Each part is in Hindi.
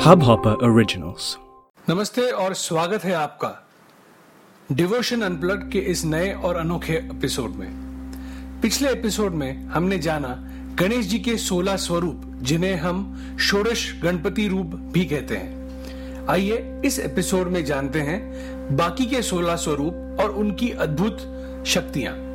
Hubhopper Originals. नमस्ते और स्वागत है आपका डिवोशन अनप्लग के इस नए और अनोखे एपिसोड में। पिछले एपिसोड में हमने जाना गणेश जी के 16 स्वरूप, जिन्हें हम षोडश गणपति रूप भी कहते हैं। आइए इस एपिसोड में जानते हैं बाकी के 16 स्वरूप और उनकी अद्भुत शक्तियाँ।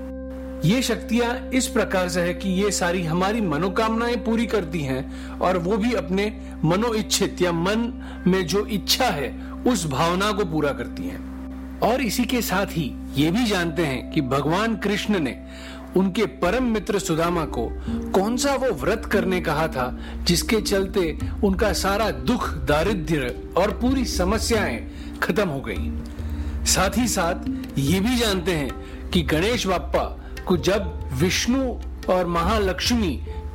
ये शक्तियाँ इस प्रकार से है कि ये सारी हमारी मनोकामनाएँ पूरी करती हैं और वो भी अपने मनो इच्छित या मन में जो इच्छा है, उस भावना को पूरा करती हैं। और इसी के साथ ही ये भी जानते हैं कि भगवान कृष्ण ने उनके परम मित्र सुदामा को कौन सा वो व्रत करने कहा था, जिसके चलते उनका सारा दुख, दारिद्र्य और पूरी समस्याएँ खत्म हो गई। साथ ही साथ ये भी जानते हैं कि गणेश बाप्पा को जब विष्णु और महालक्ष्मी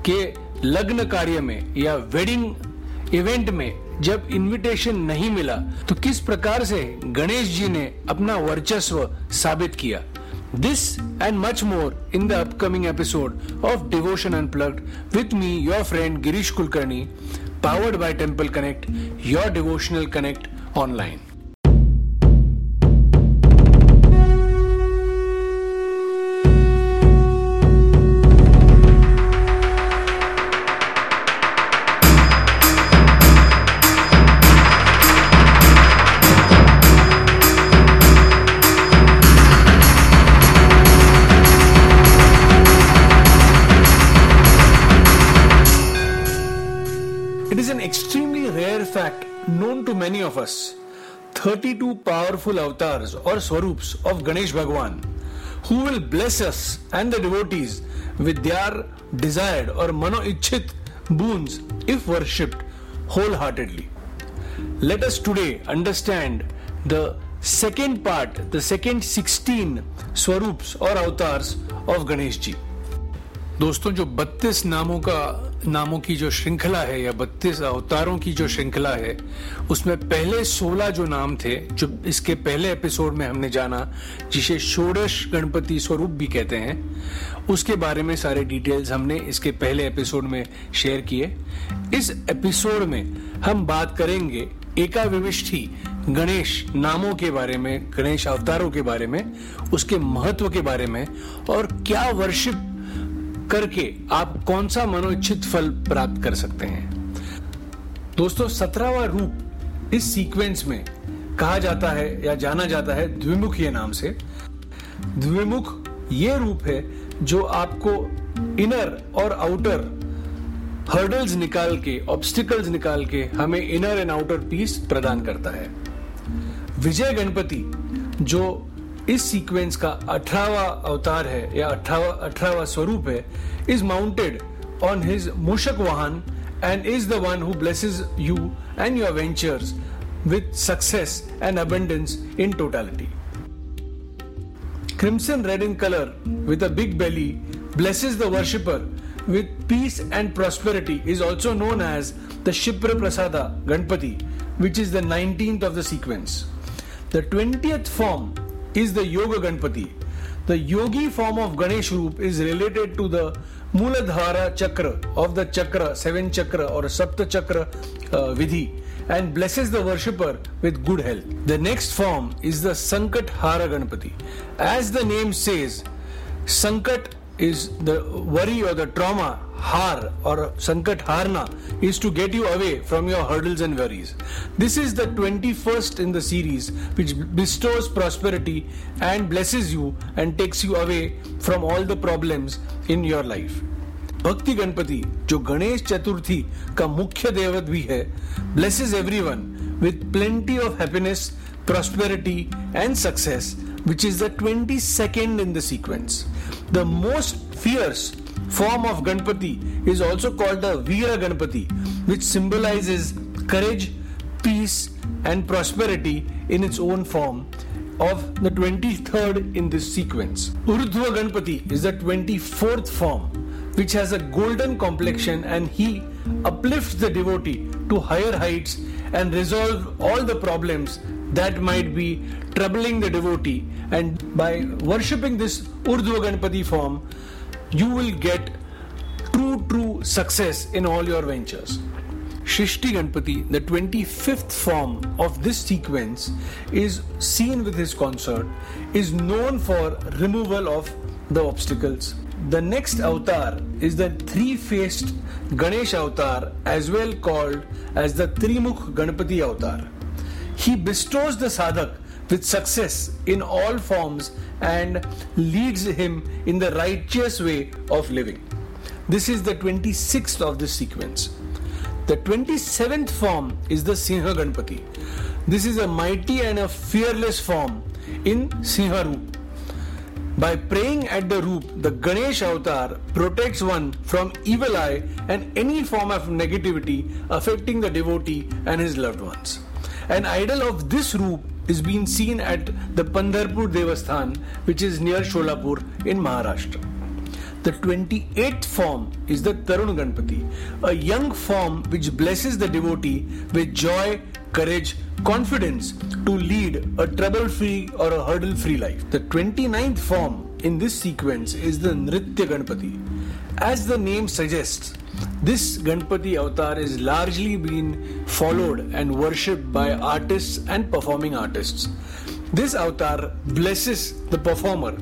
के लग्न कार्य में या वेडिंग इवेंट में जब इनविटेशन नहीं मिला तो किस प्रकार से गणेश जी ने अपना वर्चस्व साबित किया this and much more in the upcoming episode of devotion unplugged with me your friend Girish Kulkarni powered by Temple Connect, your devotional connect online. Us. 32 powerful avatars or swarups of Ganesh Bhagwan who will bless us and the devotees with their desired or mano ichhit boons if worshipped wholeheartedly. Let us today understand the second part, the second 16 swarups or avatars of Ganesh ji. दोस्तों, जो 32 नामों का, नामों की जो श्रृंखला है या 32 अवतारों की जो श्रृंखला है, उसमें पहले 16 जो नाम थे, जो इसके पहले एपिसोड में हमने जाना, जिसे षोडश गणपति स्वरूप भी कहते हैं, उसके बारे में सारे डिटेल्स हमने इसके पहले एपिसोड में शेयर किए। इस एपिसोड में हम बात करेंगे एका विविष्टि गणेश नामों के बारे में, गणेश अवतारों के बारे में, उसके महत्व के बारे में, और क्या वर्शिप करके आप कौन सा मनोइच्छित फल प्राप्त कर सकते हैं। दोस्तों, सत्रहवा रूप इस सीक्वेंस में कहा जाता है या जाना जाता है द्विमुख ये नाम से। द्विमुख ये रूप है जो आपको इनर और आउटर हर्डल्स निकाल के ऑब्स्टिकल्स निकाल के हमें इनर एंड आउटर पीस प्रदान करता है। विजय गणपति, जो इस सीक्वेंस का अठारहवा अवतार है, या अठारवा अठारहवा स्वरूप है इज़ माउंटेड ऑन हिज मूशक वाहन and is the one who blesses you and your ventures with success and abundance in totality crimson red in colour with a big belly blesses the worshipper with peace and prosperity is also known as the Kshipra Prasada Ganapati which is the nineteen of the sequence the twenty form is the Yoga Ganpati. The yogi form of Ganesh Roop is related to the Muladhara Chakra of the Chakra, seven Chakra or Sapta Chakra uh, Vidhi and blesses the worshipper with good health. The next form is the Sankat Hara Ganpati. As the name says, Sankat is the worry or the trauma, Har or Sankat Harna is to get you away from your hurdles and worries. This is the 21st in the series which bestows prosperity and blesses you and takes you away from all the problems in your life. भक्ति गणपति जो गणेश चतुर्थी का मुख्य देवत भी है blesses everyone with plenty of happiness, prosperity and success which is the 22nd in the sequence. The most fierce form of Ganpati is also called the Veera Ganpati which symbolizes courage, peace and prosperity in its own form of the 23rd in this sequence. Urdhva Ganpati is the 24th form which has a golden complexion and he uplifts the devotee to higher heights and resolve all the problems that might be troubling the devotee and by worshipping this Urdhva Ganpati form you will get true true success in all your ventures Shrishti Ganpati, the 25th form of this sequence, is seen with his consort, is known for removal of the obstacles. The next avatar is the three-faced Ganesh avatar, as well called as the Trimukh Ganpati avatar. He bestows the sadhak with success in all forms and leads him in the righteous way of living. This is the 26th of this sequence. The 27th form is the Singha Ganpati. This is a mighty and a fearless form in Singha Roop. By praying at the Roop, the Ganesh avatar protects one from evil eye and any form of negativity affecting the devotee and his loved ones. An idol of this Roop is being seen at the Pandharpur Devasthan, which is near Sholapur in Maharashtra. The 28th form is the Tarun Ganpati, a young form which blesses the devotee with joy, courage, confidence to lead a trouble free or a hurdle free life. The 29th form in this sequence is the Nritya Ganpati. As the name suggests, this Ganpati avatar is largely being followed and worshipped by artists and performing artists. This avatar blesses the performer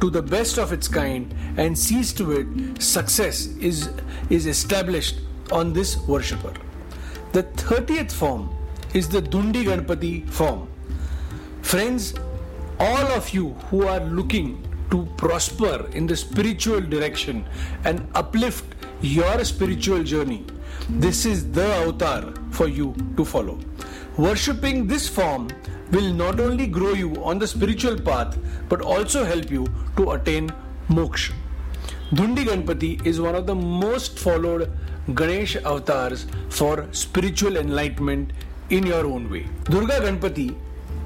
to the best of its kind and sees to it success is, is established on this worshipper. The 30th form is the Dundi Ganpati form. Friends, all of you who are looking to prosper in the spiritual direction and uplift your spiritual journey, this is the avatar for you to follow. Worshipping this form will not only grow you on the spiritual path but also help you to attain moksha. Dhundi Ganpati is one of the most followed Ganesh avatars for spiritual enlightenment in your own way. Durga Ganpati,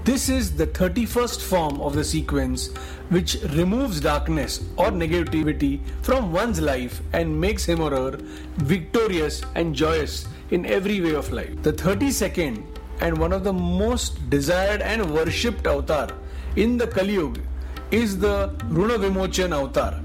this is the 31st form of the sequence which removes darkness or negativity from one's life and makes him or her victorious and joyous in every way of life. The 32nd and one of the most desired and worshipped avatar in the Kali Yuga is the Runa Vimochan avatar.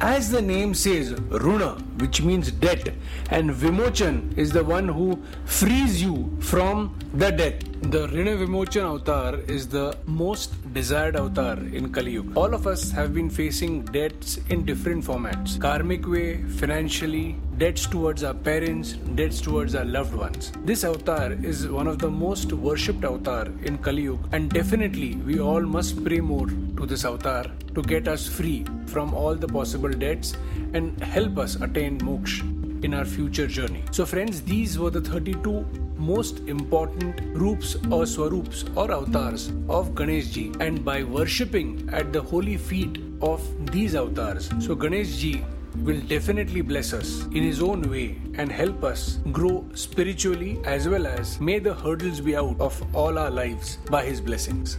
As the name says, Runa, which means debt, and Vimochan is the one who frees you from the debt. The Rina Vimochan avatar is the most desired avatar in Kali Yuga. All of us have been facing debts in different formats karmic way, financially, debts towards our parents, debts towards our loved ones. This avatar is one of the most worshipped avatar in Kali Yuga, and definitely we all must pray more to this avatar to get us free from all the possible debts and help us attain moksha in our future journey. So, friends, these were the 32 most important roops or swarups or avatars of Ganesh ji, and by worshipping at the holy feet of these avatars, so Ganesh ji will definitely bless us in his own way and help us grow spiritually as well as may the hurdles be out of all our lives by his blessings.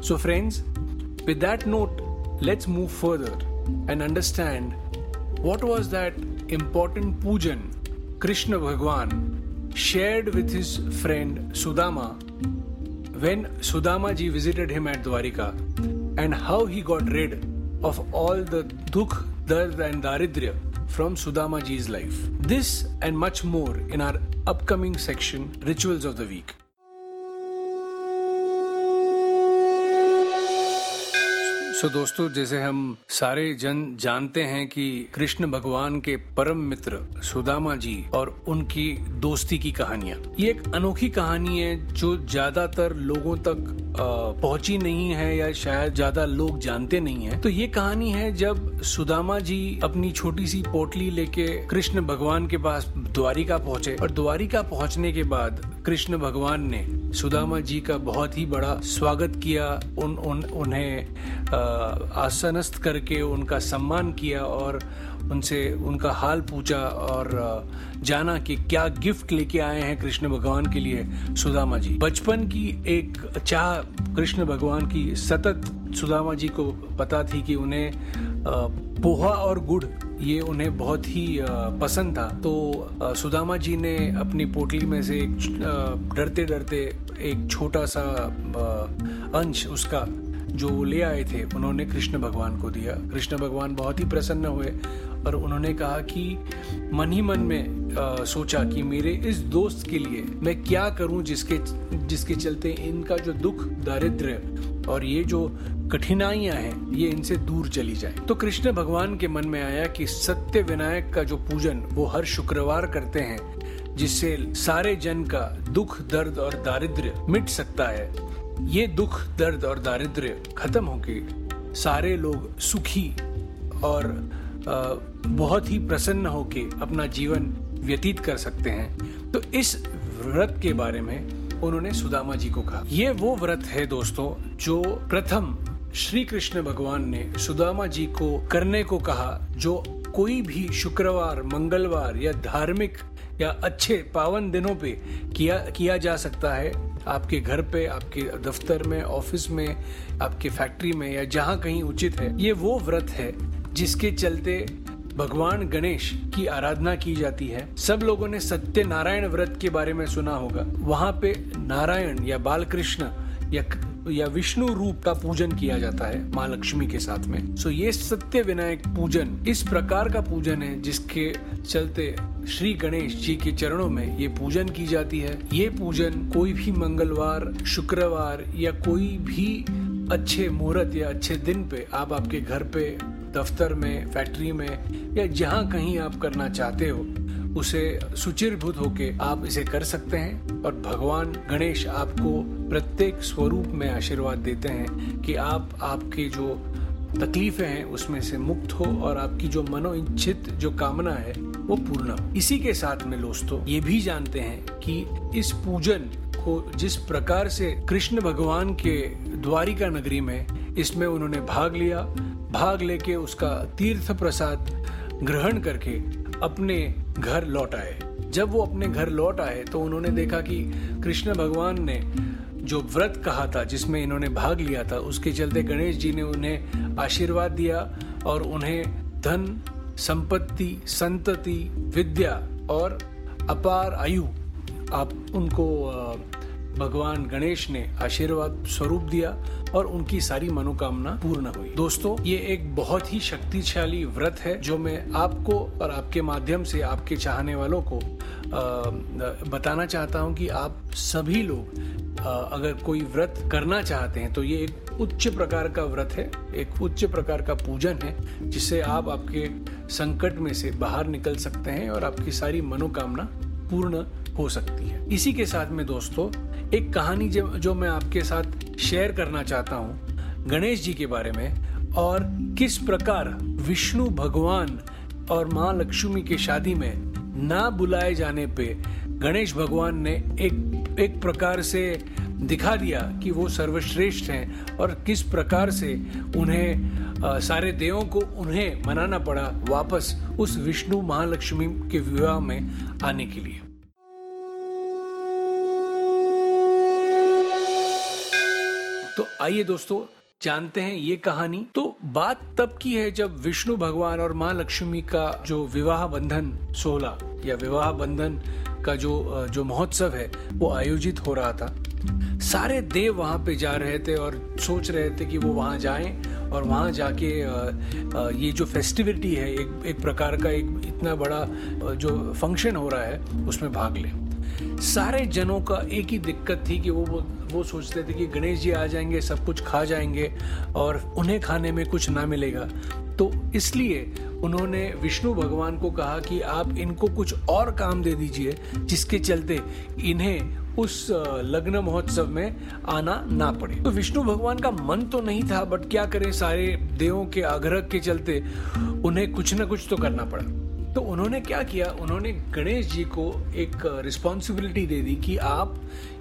So, friends, with that note, let's move further and understand what was that important pujan Krishna Bhagwan shared with his friend Sudama when Sudama ji visited him at Dwarika and how he got rid of all the dukh, dard and daridrya from Sudama ji's life. This and much more in our upcoming section Rituals of the Week. So so, दोस्तों जैसे हम सारे जन जानते हैं कि कृष्ण भगवान के परम मित्र सुदामा जी और उनकी दोस्ती की कहानियाँ। ये एक अनोखी कहानी है जो ज़्यादातर लोगों तक पहुँची नहीं है या शायद ज़्यादा लोग जानते नहीं है। तो ये कहानी है जब सुदामा जी अपनी छोटी सी पोटली लेके कृष्ण भगवान के पास द्वारिका पहुँचे और द्वारिका पहुँचने के बाद कृष्ण भगवान ने सुदामा जी का बहुत ही बड़ा स्वागत किया उन, उन उन्हें आसनस्थ करके उनका सम्मान किया और उनसे उनका हाल पूछा और जाना कि क्या गिफ्ट लेके आए हैं कृष्ण भगवान के लिए सुदामा जी। बचपन की एक चाह कृष्ण भगवान की सतत सुदामा जी को पता थी कि उन्हें पोहा और गुड़ ये उन्हें बहुत ही पसंद था। तो सुदामा जी ने अपनी पोटली में से डरते डरते एक छोटा सा अंश उसका जो वो ले आए थे उन्होंने कृष्ण भगवान को दिया। कृष्ण भगवान बहुत ही प्रसन्न हुए और उन्होंने कहा कि मन ही मन में आ, सोचा कि मेरे इस दोस्त के लिए मैं क्या करूँ जिसके जिसके चलते इनका जो दुख दारिद्र्य और ये जो कठिनाइयाँ हैं ये इनसे दूर चली जाए। तो कृष्ण भगवान के मन में आया कि सत्य विनायक का जो पूजन वो हर शुक्रवार करते हैं। जिससे सारे जन का दुख, दर्द और दारिद्र्य मिट सकता है। ये दुख, दर्द और दारिद्र्य खत्म होके सारे लोग सुखी और बहुत ही प्रसन्न होके अपना जीवन व्यतीत कर सकते हैं। तो इस व्रत के बारे में उन्होंने सुदामा जी को कहा। ये वो व्रत है दोस्तों, जो प्रथम श्री कृष्ण भगवान ने सुदामा जी को करने को कहा, जो कोई भी शुक्रवार, मंगलवार या धार्मिक या अच्छे पावन दिनों पे किया किया जा सकता है। आपके घर पे, आपके दफ्तर में, ऑफ़िस में, आपके फैक्ट्री में या जहाँ कहीं उचित है, ये वो व्रत है जिसके चलते भगवान गणेश की आराधना की जाती है। सब लोगों ने सत्य नारायण व्रत के बारे में सुना होगा। वहाँ पे नारायण या बालकृष्ण या या विष्णु रूप का पूजन किया जाता है माँ लक्ष्मी के साथ में। सो ये सत्य विनायक पूजन इस प्रकार का पूजन है जिसके चलते श्री गणेश जी के चरणों में ये पूजन की जाती है। ये पूजन कोई भी मंगलवार, शुक्रवार या कोई भी अच्छे मुहूर्त या अच्छे दिन पे आप आपके घर पे, दफ्तर में, फैक्ट्री में या जहाँ कहीं आप करना चाहते हो उसे सुचिरभूत होके आप इसे कर सकते हैं और भगवान गणेश आपको प्रत्येक स्वरूप में आशीर्वाद देते हैं कि आप आपके जो तकलीफें हैं उसमें से मुक्त हो और आपकी जो मनो इच्छित जो कामना है वो पूर्ण हो। इसी के साथ में दोस्तों, ये भी जानते हैं कि इस पूजन को जिस प्रकार से कृष्ण भगवान के द्वारिका नगरी में इसमें उन्होंने भाग लिया, भाग लेके उसका तीर्थ प्रसाद ग्रहण करके अपने घर लौट आए। जब वो अपने घर लौट आए तो उन्होंने देखा कि कृष्ण भगवान ने जो व्रत कहा था, जिसमें इन्होंने भाग लिया था, उसके चलते गणेश जी ने उन्हें आशीर्वाद दिया और उन्हें धन, संपत्ति, संतति, विद्या और अपार आयु आप उनको भगवान गणेश ने आशीर्वाद स्वरूप दिया और उनकी सारी मनोकामना पूर्ण हुई। दोस्तों, ये एक बहुत ही शक्तिशाली व्रत है जो मैं आपको और आपके माध्यम से आपके चाहने वालों को बताना चाहता हूँ कि आप सभी लोग अगर कोई व्रत करना चाहते हैं तो ये एक उच्च प्रकार का व्रत है, एक उच्च प्रकार का पूजन है, जिससे आप आपके संकट में से बाहर निकल सकते हैं और आपकी सारी मनोकामना पूर्ण हो सकती है। इसी के साथ में दोस्तों एक कहानी जो, मैं आपके साथ शेयर करना चाहता हूँ गणेश जी के बारे में और किस प्रकार विष्णु भगवान और माँ लक्ष्मी के शादी में ना बुलाए जाने पे गणेश भगवान ने एक एक प्रकार से दिखा दिया कि वो सर्वश्रेष्ठ हैं और किस प्रकार से उन्हें आ, सारे देवों को उन्हें मनाना पड़ा वापस उस विष्णु महालक्ष्मी के विवाह में आने के लिए। तो आइए दोस्तों, जानते हैं ये कहानी। तो बात तब की है जब विष्णु भगवान और माँ लक्ष्मी का जो विवाह बंधन सोलह या विवाह बंधन का जो जो महोत्सव है, वो आयोजित हो रहा था। सारे देव वहाँ पे जा रहे थे और सोच रहे थे कि वो वहाँ जाएँ और वहाँ जाके ये जो फेस्टिविटी है, एक एक प्रकार का एक इतना बड़ा जो फ़ंक्शन हो रहा है, उसमें भाग लें। सारे जनों का एक ही दिक्कत थी कि वो वो सोचते थे कि गणेश जी आ जाएँगे, सब कुछ खा जाएँगे और उन्हें खाने में कुछ ना मिलेगा। तो इसलिए उन्होंने विष्णु भगवान को कहा कि आप इनको कुछ और काम दे दीजिए, जिसके चलते इन्हें उस लग्न महोत्सव में आना ना पड़े। तो विष्णु भगवान का मन तो नहीं था, बट क्या करें, सारे देवों के आग्रह के चलते उन्हें कुछ ना कुछ तो करना पड़ा। तो उन्होंने क्या किया? उन्होंने गणेश जी को एक रिस्पॉन्सिबिलिटी दे दी कि आप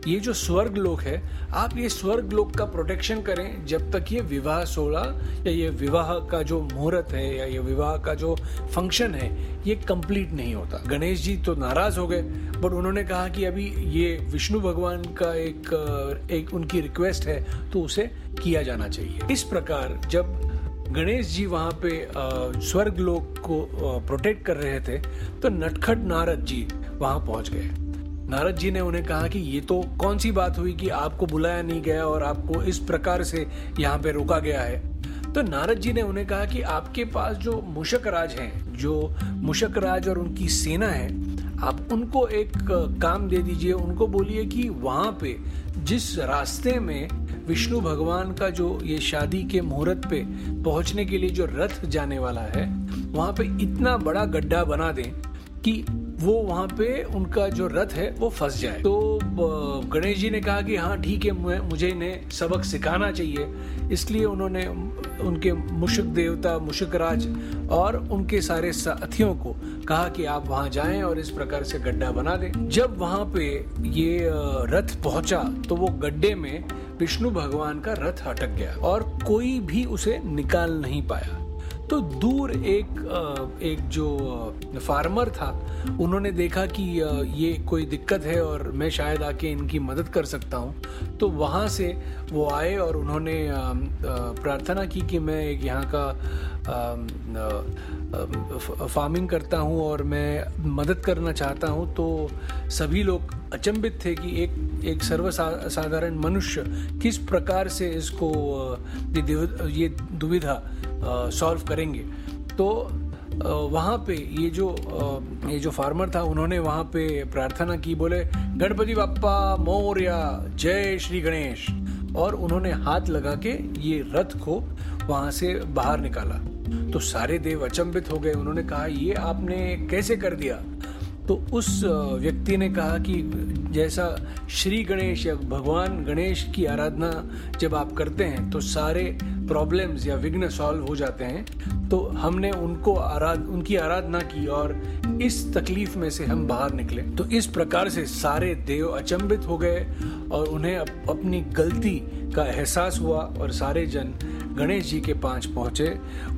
ये जो स्वर्ग लोक है, आप ये स्वर्ग लोक का प्रोटेक्शन करें जब तक ये विवाह सोलह या ये विवाह का जो मुहूर्त है या ये विवाह का जो फ़ंक्शन है, ये कंप्लीट नहीं होता। गणेश जी तो नाराज़ हो गए बट उन्होंने कहा कि अभी ये विष्णु भगवान का एक एक उनकी रिक्वेस्ट है तो उसे किया जाना चाहिए। इस प्रकार जब गणेश जी वहाँ पे स्वर्ग लोक को प्रोटेक्ट कर रहे थे तो नटखट नारद जी वहाँ पहुँच गए। नारद जी ने उन्हें कहा कि ये तो कौन सी बात हुई कि आपको बुलाया नहीं गया और आपको इस प्रकार से यहाँ पे रोका गया है? तो नारद जी ने उन्हें कहा कि आपके पास जो मुशक राज हैं, जो मुशक राज और उनकी सेना है, आप उनको एक काम दे दीजिए, उनको बोलिए कि वहाँ पे जिस रास्ते में विष्णु भगवान का जो ये शादी के मुहूर्त पे पहुँचने के लिए जो रथ जाने वाला है, वहाँ पे इतना बड़ा गड्ढा बना दें कि वो वहाँ पे उनका जो रथ है, वो फंस जाए। तो गणेश जी ने कहा कि हाँ ठीक है मुझे इन्हें सबक सिखाना चाहिए। इसलिए उन्होंने उनके मुशक देवता, मुशक राज और उनके सारे साथियों को कहा कि आप वहाँ जाएँ और इस प्रकार से गड्ढा बना दें। जब वहाँ पे ये रथ पहुँचा तो वो गड्ढे में विष्णु भगवान का रथ अटक गया और कोई भी उसे निकाल नहीं पाया। तो दूर एक एक जो फार्मर था, उन्होंने देखा कि ये कोई दिक्कत है और मैं शायद आके इनकी मदद कर सकता हूँ। तो वहाँ से वो आए और उन्होंने प्रार्थना की कि मैं एक यहाँ का फ़ार्मिंग करता हूँ और मैं मदद करना चाहता हूँ। तो सभी लोग अचंभित थे कि एक एक सर्वसाधारण मनुष्य किस प्रकार से इसको ये दुविधा सॉल्व करेंगे। तो वहाँ पे ये जो ये जो फार्मर था, उन्होंने वहाँ पे प्रार्थना की, बोले, गणपति बाप्पा, मौर्या, जय श्री गणेश। और उन्होंने हाथ लगा के ये रथ को वहाँ से बाहर निकाला। तो सारे देव अचंभित हो गए। उन्होंने कहा, ये आपने कैसे कर दिया? तो उस व्यक्ति ने कहा कि, जैसा श्री गणेश या भगवान गणेश की आराधना जब आप करते हैं तो सारे प्रॉब्लम्स या विघ्न सॉल्व हो जाते हैं तो हमने उनको आराध उनकी आराधना की और इस तकलीफ़ में से हम बाहर निकले। तो इस प्रकार से सारे देव अचंभित हो गए और उन्हें अप, अपनी गलती का एहसास हुआ और सारे जन गणेश जी के पाँच पहुँचे।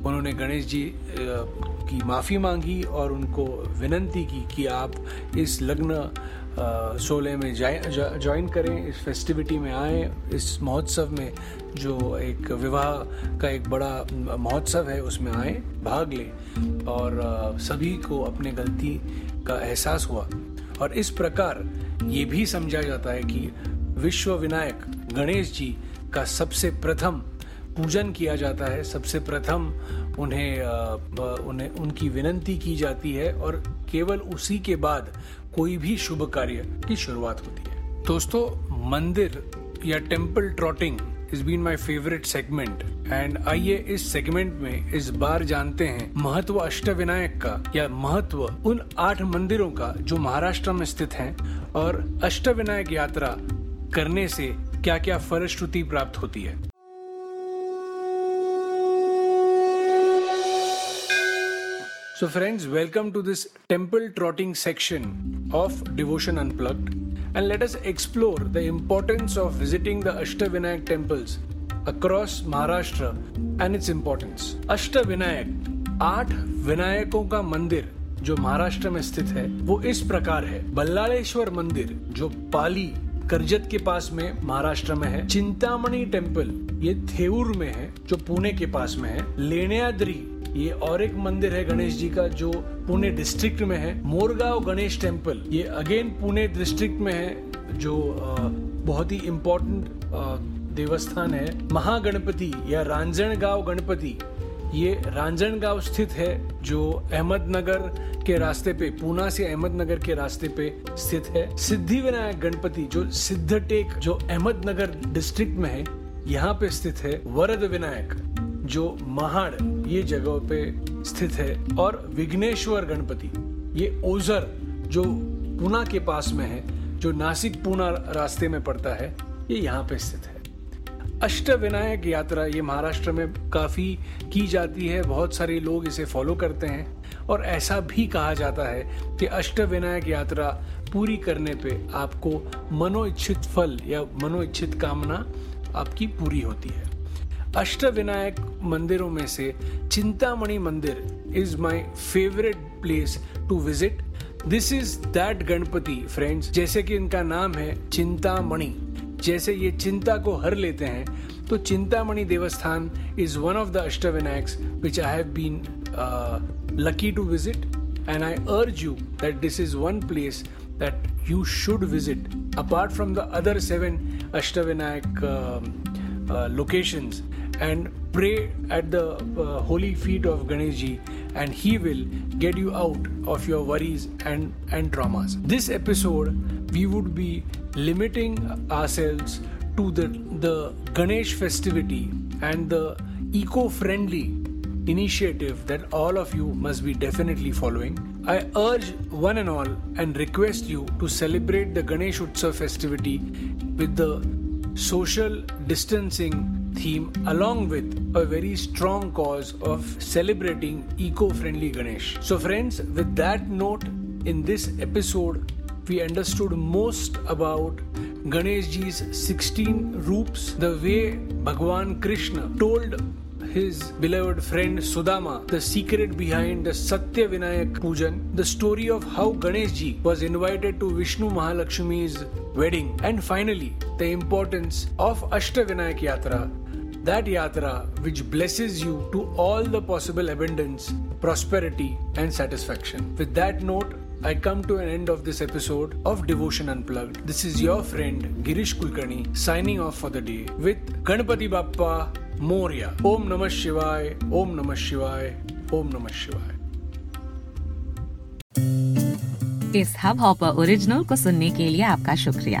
उन्होंने गणेश जी की माफ़ी मांगी और उनको विनंती की कि आप इस लग्न सोलह में ज्वाइन करें, इस फेस्टिविटी में आए, इस महोत्सव में जो एक विवाह का एक बड़ा महोत्सव है, उसमें आए, भाग लें। और सभी को अपने गलती का एहसास हुआ। और इस प्रकार ये भी समझा जाता है कि विश्व विनायक गणेश जी का सबसे प्रथम पूजन किया जाता है, सबसे प्रथम उन्हें उन्हें, उनकी विनंती की जाती है और केवल उसी के बाद कोई भी शुभ कार्य की शुरुआत होती है। दोस्तों, मंदिर या temple trotting is been my favourite segment and आइए इस सेगमेंट में इस बार जानते हैं महत्व अष्ट विनायक का या महत्व उन आठ मंदिरों का जो महाराष्ट्र में स्थित हैं और अष्ट विनायक यात्रा करने से क्या क्या फलश्रुति प्राप्त होती है। So, friends, welcome to this temple trotting section of Devotion Unplugged, and let us explore the importance of visiting the Ashtavinayak temples across Maharashtra and its importance. Ashtavinayak, आठ विनायकों का मंदिर जो महाराष्ट्र में स्थित है वो इस प्रकार है बल्लालेश्वर मंदिर जो पाली करजत के पास में महाराष्ट्र में है चिंतामणि टेंपल ये थेऊर में है जो पुणे के पास में है लेण्याद्री ये और एक मंदिर है गणेश जी का, जो पुणे डिस्ट्रिक्ट में है, मोरगांव गणेश टेंपल ये अगेन पुणे डिस्ट्रिक्ट में है, जो बहुत ही इम्पोर्टेंट देवस्थान है। महागणपति या रांजणगांव गणपति, ये रांजणगांव स्थित है, जो अहमदनगर के रास्ते पे, पूना से अहमदनगर के रास्ते पे स्थित है। सिद्धि विनायक गणपति, जो सिद्धटेक, जो अहमदनगर डिस्ट्रिक्ट में है, यहाँ पे स्थित है वरद विनायक। जो महाड़ ये जगह पे स्थित है और विघ्नेश्वर गणपति, ये ओजर जो पुना के पास में है, जो नासिक पुना रास्ते में पड़ता है, ये यहाँ पे स्थित है। अष्ट विनायक यात्रा ये महाराष्ट्र में काफ़ी की जाती है, बहुत सारे लोग इसे फॉलो करते हैं और ऐसा भी कहा जाता है कि अष्ट विनायक यात्रा पूरी करने पे आपको मनोइच्छित फल या मनोइच्छित कामना आपकी पूरी होती है। अष्ट विनायक मंदिरों में से चिंतामणि मंदिर is my favourite place to visit this is that Ganapati friends जैसे कि इनका नाम है चिंतामणि। जैसे ये चिंता को हर लेते हैं तो चिंतामणि देवस्थान is one of the Ashta Vinayak which I have been lucky to visit and I urge you that this is one place that you should visit apart from the other seven Ashtavinayak locations and pray at the uh, holy feet of Ganesh ji and He will get you out of your worries and, and traumas. This episode, we would be limiting ourselves to the, the Ganesh festivity and the eco friendly initiative that all of you must be definitely following. I urge one and all and request you to celebrate the Ganesh Utsav festivity with the social distancing theme along with a very strong cause of celebrating eco-friendly Ganesh. So friends, with that note in this episode we understood most about Ganeshji's 16 roops, the way Bhagwan Krishna told his beloved friend Sudama, the secret behind the Satya Vinayak Pujan, the story of how Ganeshji was invited to Vishnu Mahalakshmi's wedding, and finally, the importance of Ashtavinayak Yatra, that yatra which blesses you to all the possible abundance, prosperity, and satisfaction. With that note, I come to an end of this episode of Devotion Unplugged. This is your friend Girish Kulkarni signing off for the day with Ganpati Bappa Moria. Om Namah Shivaya, Om Namah Shivaya, Om Namah Shivaya. इस हब हॉपर ओरिजिनल को सुनने के लिए आपका शुक्रिया